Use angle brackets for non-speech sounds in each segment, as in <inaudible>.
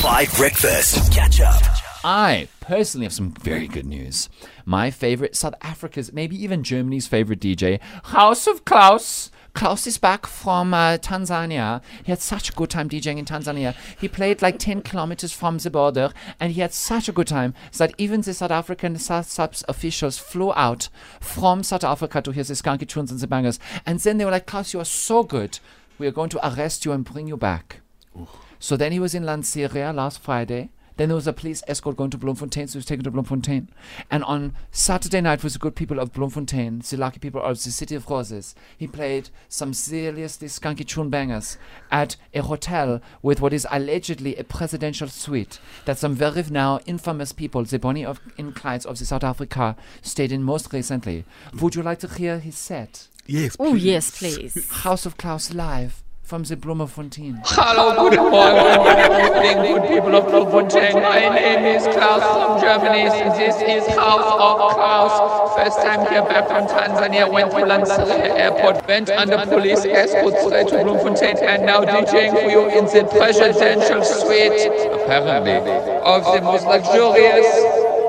5 Breakfast. Catch up. I personally have some very good news. My favorite, South Africa's, maybe even Germany's favorite DJ, Haus of Klaus. Klaus is back from uh, Tanzania. He had such a good time DJing in Tanzania. He played like 10 kilometers from the border and he had such a good time that even the South African SASAPS officials flew out from South Africa to hear the Skanky Tunes and the Bangers. And then they were like, Klaus, you are so good. We are going to arrest you and bring you back. So then he was in Lanseria last Friday. Then there was a police escort going to Bloemfontein, so he was taken to Bloemfontein. And on Saturday night with the good people of Bloemfontein, the lucky people of the city of roses, he played some seriously skunky tune bangers at a hotel with what is allegedly a presidential suite that some very now infamous people, the Bonnie of in Clydes of the South Africa, stayed in most recently. Would you like to hear his set? Yes. Oh, yes, please. Haus of Klaus live from the Bloemfontein. Hello, good morning, good good people of Bloemfontein. My name is Klaus from Germany. This is Haus of Klaus. First time here back from Tanzania. Went to Lanseria Airport, went under police escort straight to Bloemfontein, and now DJing for you in the presidential suite, apparently, of the most luxurious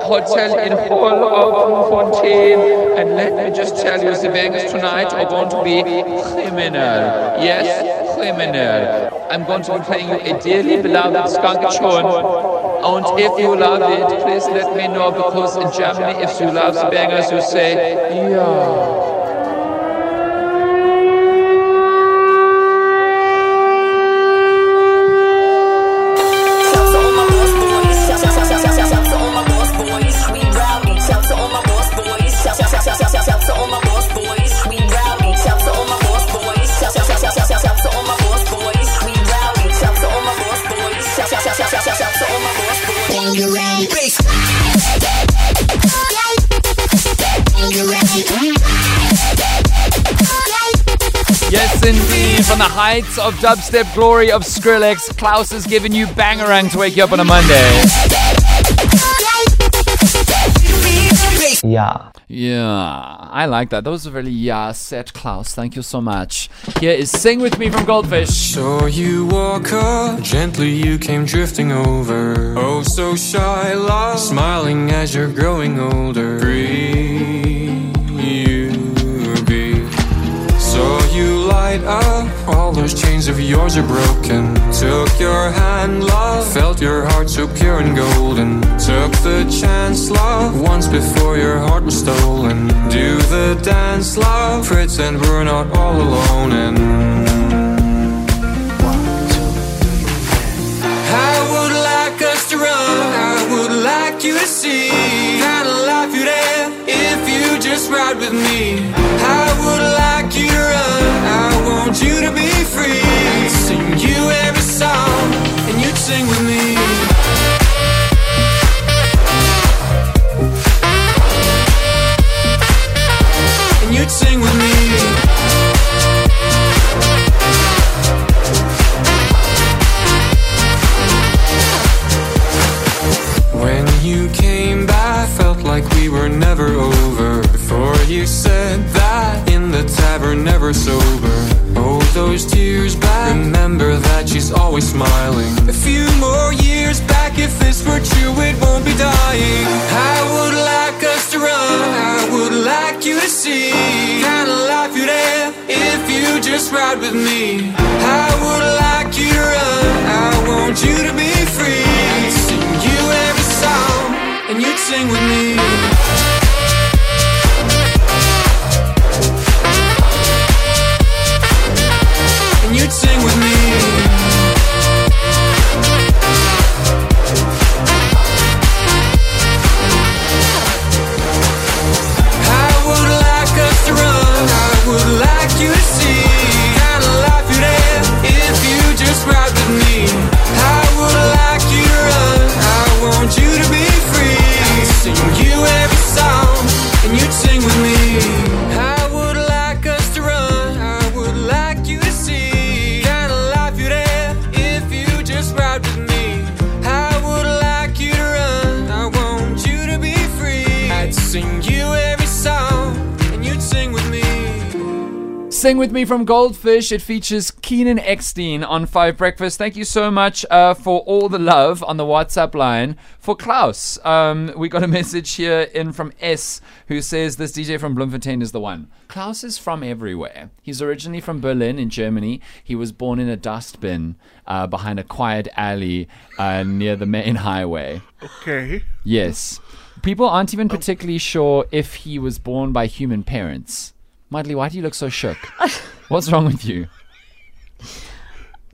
hotel in Hall of. And let me just tell you, the bangers tonight are going to be criminal. Yes, I'm going to be playing you a dearly beloved skunk tune. And if you love it, please let me know because in Germany, if you love the bangers, you say, yeah. Yes, indeed. From the heights of dubstep glory of Skrillex, Klaus is giving you Bangarang to wake you up on a Monday. Yeah. Yeah, I like that. Those was a really yeah set, Klaus. Thank you so much. Here is Sing With Me from Goldfish. Saw you walk up, gently you came drifting over. Oh, so shy, love, smiling as you're growing older. Free you be. Saw you light up, all those chains of yours are broken. Took your hand, love, felt your heart so pure and golden. Took the chance, love, once before your heart was stolen. Do the dance, love, pretend we're not all alone and. I would like us to run. I would like you to see kind of life you'd have if you just ride with me. I would like you to run. I want you to be free. You said that in the tavern, never sober. Oh, those tears back. Remember that she's always smiling. A few more years back, if this were true, it won't be dying. I would like us to run. I would like you to see kind of life you'd have if you just ride with me. I would like you to run. I want you to be free. I'd sing you every song, and you'd sing with me. Sing With Me from Goldfish. It features Keenan Eckstein on Five Breakfast. Thank you so much uh, for all the love on the WhatsApp line for Klaus. Um, we got a <laughs> message here in from S who says this DJ from Bloemfontein is the one. Klaus is from everywhere. He's originally from Berlin in Germany. He was born in a dustbin uh, behind a quiet alley uh, near the main <laughs> highway. Okay. Yes. People aren't even particularly sure if he was born by human parents. Mudley, why do you look so shook? <laughs> What's wrong with you?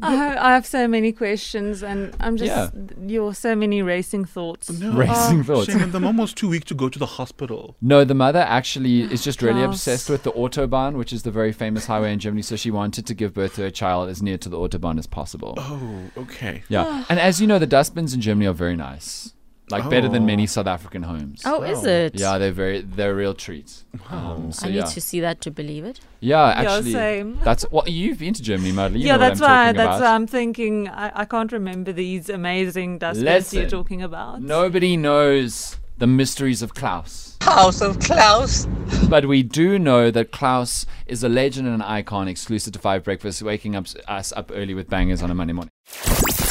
I, I have so many questions, and I'm just Yeah. your so many racing thoughts. No. Racing uh, thoughts. Shame, the mom was too weak to go to the hospital. No, the mother actually oh, is just really Klaus. obsessed with the Autobahn, which is the very famous highway in Germany. So she wanted to give birth to her child as near to the Autobahn as possible. Oh, okay. Yeah. Ah. and as you know, the dustbins in Germany are very nice. Like better than Oh. many South African homes. Oh, is it? Yeah, they're very they're a real treat. Um, so I need to see that to believe it. yeah, actually same. <laughs> that's what you've been to Germany, Madly. Yeah, know what that's I'm why. That's about. why I'm thinking. I, I can't remember these amazing dustbins Listen. you're talking about. Nobody knows the mysteries of Klaus. Haus of Klaus. But we do know that Klaus is a legend and an icon exclusive to Five Breakfast, waking up us up early with bangers on a Monday morning.